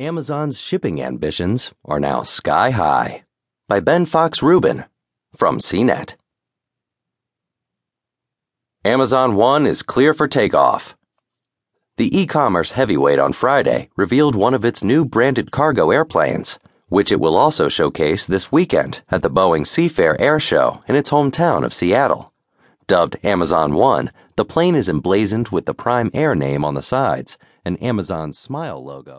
Amazon's shipping ambitions are now sky high. By Ben Fox Rubin from CNET. Amazon One is clear for takeoff. The e commerce heavyweight on Friday revealed one of its new branded cargo airplanes, which it will also showcase this weekend at the Boeing Seafair Air Show in its hometown of Seattle. Dubbed Amazon One, the plane is emblazoned with the Prime Air name on the sides and Amazon's smile logo.